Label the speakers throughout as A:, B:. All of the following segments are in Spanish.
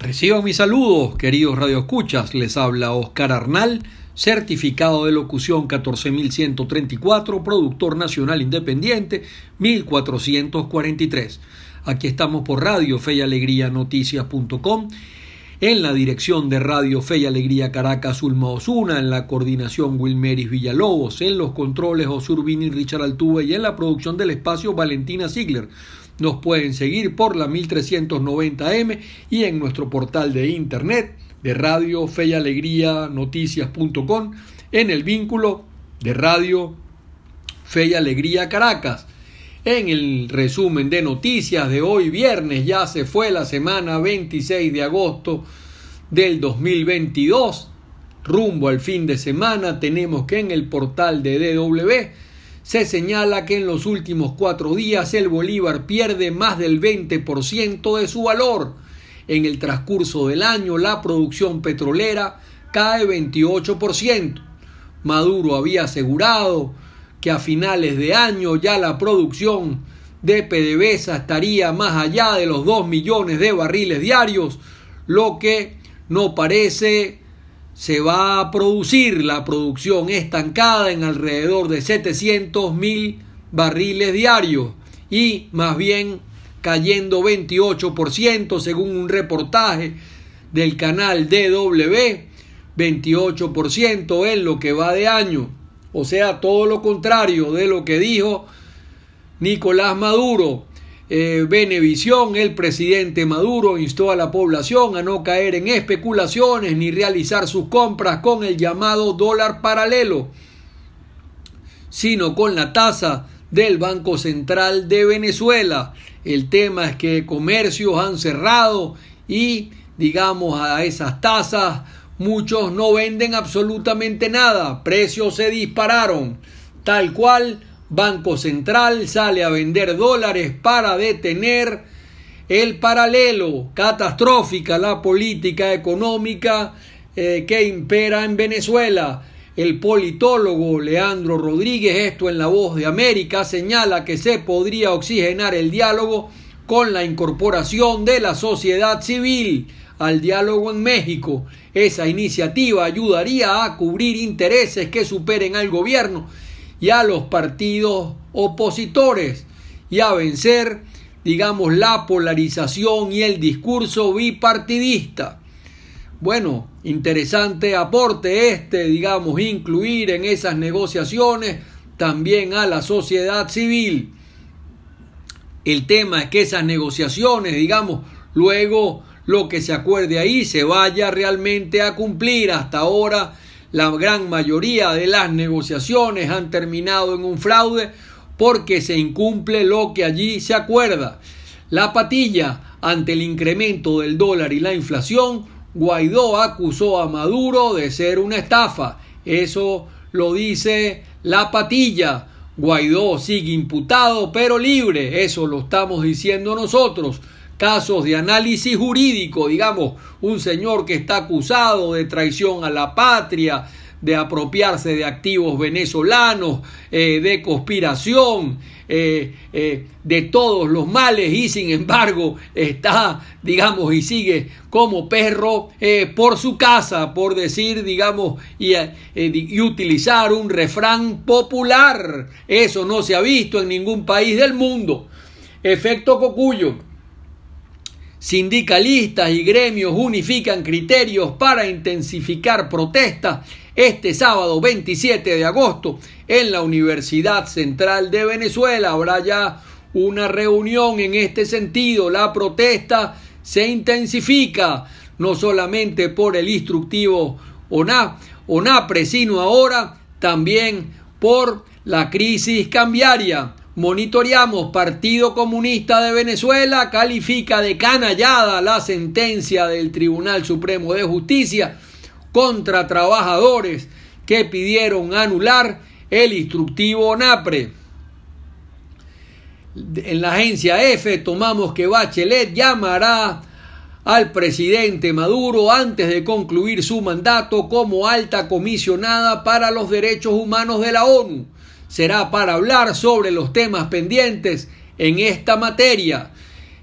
A: Reciban mis saludos, queridos radioescuchas. Les habla Oscar Arnal, certificado de locución 14134, productor nacional independiente 1443. Aquí estamos por Radio Fe y Alegría Noticias.com. En la dirección de Radio Fe y Alegría Caracas, Ulma Osuna, en la coordinación Wilmeris Villalobos, en los controles Osurbini Richard Altuve y en la producción del espacio Valentina Ziegler. Nos pueden seguir por la 1390M y en nuestro portal de internet de Radio Fe y Alegría Noticias.com en el vínculo de Radio Fe y Alegría Caracas. En el resumen de noticias de hoy viernes ya se fue la semana 26 de agosto del 2022. Rumbo al fin de semana tenemos que en el portal de DW se señala que en los últimos cuatro días el Bolívar pierde más del 20% de su valor. En el transcurso del año la producción petrolera cae 28%. Maduro había asegurado que a finales de año ya la producción de PDVSA estaría más allá de los 2 millones de barriles diarios, lo que no parece se va a producir la producción estancada en alrededor de 700 mil barriles diarios y más bien cayendo 28% según un reportaje del canal DW, 28% en lo que va de año. O sea, todo lo contrario de lo que dijo Nicolás Maduro eh, Benevisión, el presidente Maduro instó a la población a no caer en especulaciones ni realizar sus compras con el llamado dólar paralelo, sino con la tasa del Banco Central de Venezuela. El tema es que comercios han cerrado y, digamos, a esas tasas muchos no venden absolutamente nada, precios se dispararon, tal cual Banco Central sale a vender dólares para detener el paralelo, catastrófica la política económica eh, que impera en Venezuela. El politólogo Leandro Rodríguez, esto en la voz de América, señala que se podría oxigenar el diálogo con la incorporación de la sociedad civil al diálogo en México. Esa iniciativa ayudaría a cubrir intereses que superen al gobierno y a los partidos opositores y a vencer, digamos, la polarización y el discurso bipartidista. Bueno, interesante aporte este, digamos, incluir en esas negociaciones también a la sociedad civil. El tema es que esas negociaciones, digamos, luego lo que se acuerde ahí se vaya realmente a cumplir. Hasta ahora la gran mayoría de las negociaciones han terminado en un fraude porque se incumple lo que allí se acuerda. La patilla ante el incremento del dólar y la inflación, Guaidó acusó a Maduro de ser una estafa. Eso lo dice la patilla. Guaidó sigue imputado pero libre. Eso lo estamos diciendo nosotros casos de análisis jurídico, digamos, un señor que está acusado de traición a la patria, de apropiarse de activos venezolanos, eh, de conspiración, eh, eh, de todos los males y sin embargo está, digamos, y sigue como perro por su casa, por decir, digamos, y, y utilizar un refrán popular. Eso no se ha visto en ningún país del mundo. Efecto Cocuyo. Sindicalistas y gremios unifican criterios para intensificar protestas este sábado 27 de agosto en la Universidad Central de Venezuela. Habrá ya una reunión en este sentido. La protesta se intensifica no solamente por el instructivo ONAPRE, sino ahora también por la crisis cambiaria. Monitoreamos, Partido Comunista de Venezuela califica de canallada la sentencia del Tribunal Supremo de Justicia contra trabajadores que pidieron anular el instructivo NAPRE. En la agencia F tomamos que Bachelet llamará al presidente Maduro antes de concluir su mandato como alta comisionada para los derechos humanos de la ONU será para hablar sobre los temas pendientes en esta materia.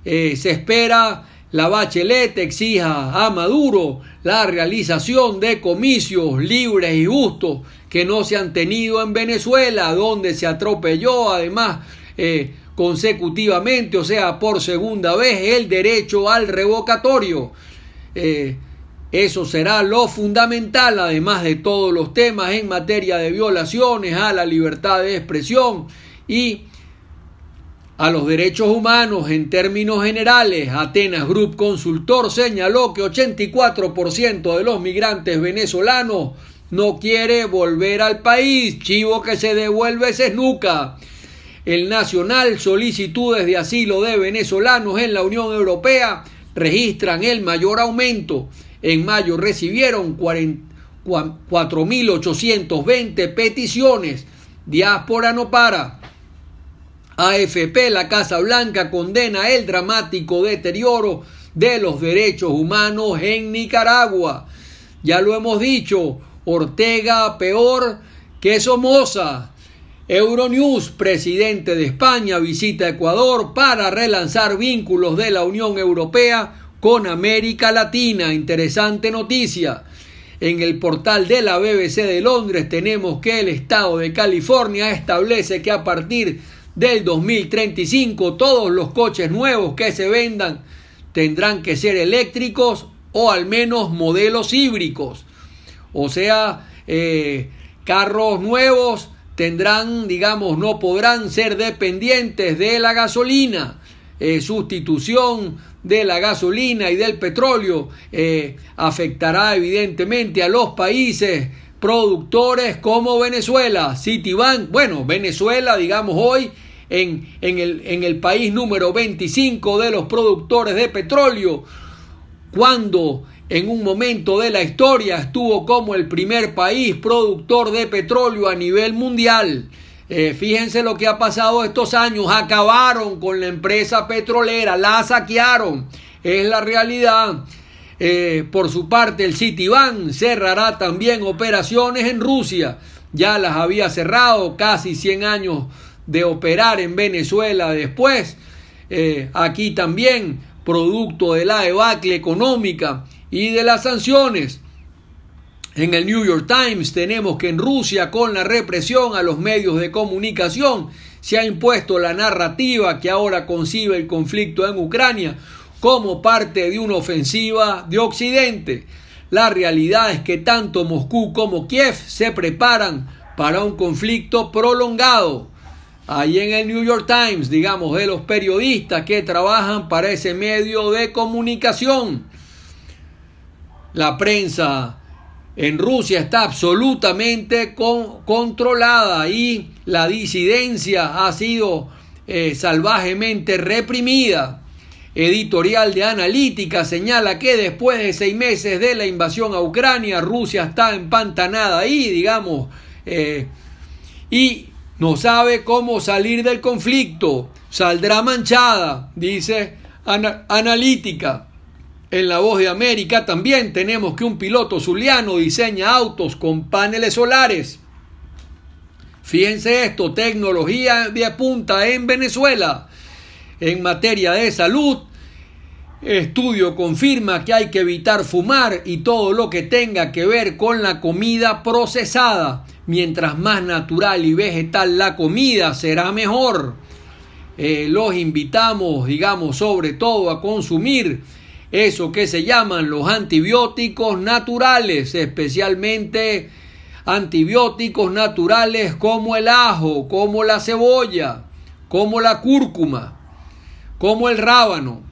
A: Eh, se espera la Bachelet exija a Maduro la realización de comicios libres y justos que no se han tenido en Venezuela, donde se atropelló además eh, consecutivamente, o sea, por segunda vez, el derecho al revocatorio. Eh, eso será lo fundamental, además de todos los temas en materia de violaciones a la libertad de expresión y a los derechos humanos en términos generales. Atenas Group Consultor señaló que 84% de los migrantes venezolanos no quiere volver al país. Chivo que se devuelve es nuca. El Nacional solicitudes de asilo de venezolanos en la Unión Europea registran el mayor aumento. En mayo recibieron 4.820 peticiones. Diáspora no para. AFP, la Casa Blanca, condena el dramático deterioro de los derechos humanos en Nicaragua. Ya lo hemos dicho, Ortega peor que Somoza. Euronews, presidente de España, visita Ecuador para relanzar vínculos de la Unión Europea con América Latina. Interesante noticia. En el portal de la BBC de Londres tenemos que el estado de California establece que a partir del 2035 todos los coches nuevos que se vendan tendrán que ser eléctricos o al menos modelos híbridos. O sea, eh, carros nuevos tendrán, digamos, no podrán ser dependientes de la gasolina. Eh, sustitución de la gasolina y del petróleo eh, afectará evidentemente a los países productores como Venezuela. Citibank, bueno, Venezuela, digamos hoy, en, en, el, en el país número 25 de los productores de petróleo, cuando en un momento de la historia estuvo como el primer país productor de petróleo a nivel mundial. Eh, fíjense lo que ha pasado estos años. Acabaron con la empresa petrolera, la saquearon. Es la realidad. Eh, por su parte, el Citibank cerrará también operaciones en Rusia. Ya las había cerrado casi 100 años de operar en Venezuela después. Eh, aquí también, producto de la debacle económica y de las sanciones. En el New York Times tenemos que en Rusia, con la represión a los medios de comunicación, se ha impuesto la narrativa que ahora concibe el conflicto en Ucrania como parte de una ofensiva de Occidente. La realidad es que tanto Moscú como Kiev se preparan para un conflicto prolongado. Ahí en el New York Times, digamos, de los periodistas que trabajan para ese medio de comunicación. La prensa en Rusia está absolutamente controlada y la disidencia ha sido eh, salvajemente reprimida. Editorial de Analítica señala que después de seis meses de la invasión a Ucrania, Rusia está empantanada ahí, digamos, eh, y no sabe cómo salir del conflicto. Saldrá manchada, dice Analítica. En la voz de América también tenemos que un piloto zuliano diseña autos con paneles solares. Fíjense esto, tecnología de punta en Venezuela. En materia de salud, estudio confirma que hay que evitar fumar y todo lo que tenga que ver con la comida procesada. Mientras más natural y vegetal la comida, será mejor. Eh, los invitamos, digamos, sobre todo a consumir eso que se llaman los antibióticos naturales, especialmente antibióticos naturales como el ajo, como la cebolla, como la cúrcuma, como el rábano.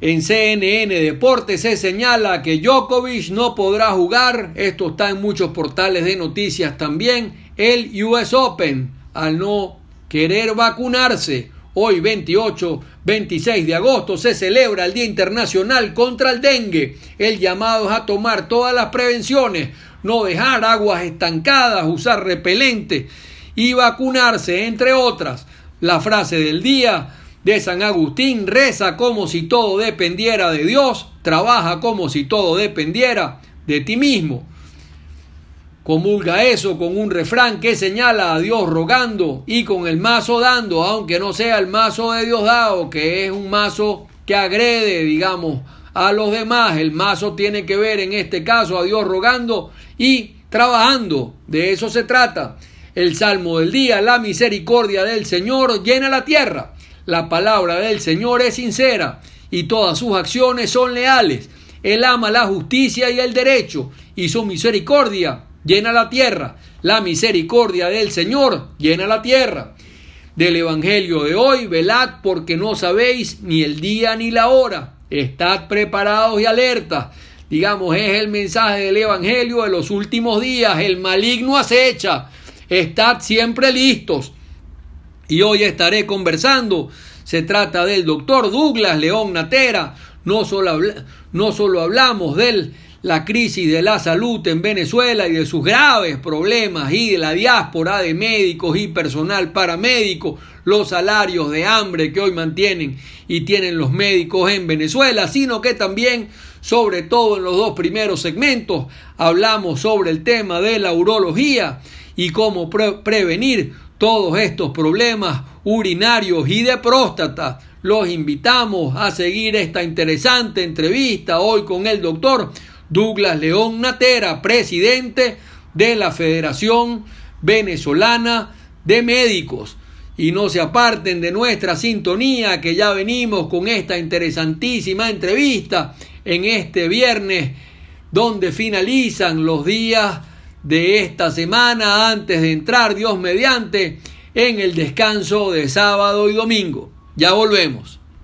A: En CNN Deportes se señala que Djokovic no podrá jugar, esto está en muchos portales de noticias también, el US Open al no querer vacunarse. Hoy 28, 26 de agosto se celebra el Día Internacional contra el Dengue. El llamado es a tomar todas las prevenciones, no dejar aguas estancadas, usar repelente y vacunarse, entre otras. La frase del día de San Agustín reza como si todo dependiera de Dios, trabaja como si todo dependiera de ti mismo. Comulga eso con un refrán que señala a Dios rogando y con el mazo dando, aunque no sea el mazo de Dios dado, que es un mazo que agrede, digamos, a los demás. El mazo tiene que ver en este caso a Dios rogando y trabajando. De eso se trata. El salmo del día, la misericordia del Señor llena la tierra. La palabra del Señor es sincera y todas sus acciones son leales. Él ama la justicia y el derecho y su misericordia llena la tierra. La misericordia del Señor llena la tierra. Del Evangelio de hoy, velad porque no sabéis ni el día ni la hora. Estad preparados y alertas. Digamos, es el mensaje del Evangelio de los últimos días. El maligno acecha. Estad siempre listos. Y hoy estaré conversando. Se trata del doctor Douglas León Natera. No solo, no solo hablamos de la crisis de la salud en Venezuela y de sus graves problemas y de la diáspora de médicos y personal paramédico, los salarios de hambre que hoy mantienen y tienen los médicos en Venezuela, sino que también, sobre todo en los dos primeros segmentos, hablamos sobre el tema de la urología y cómo prevenir todos estos problemas urinarios y de próstata. Los invitamos a seguir esta interesante entrevista hoy con el doctor Douglas León Natera, presidente de la Federación Venezolana de Médicos. Y no se aparten de nuestra sintonía que ya venimos con esta interesantísima entrevista en este viernes donde finalizan los días de esta semana antes de entrar Dios mediante en el descanso de sábado y domingo. Ya volvemos.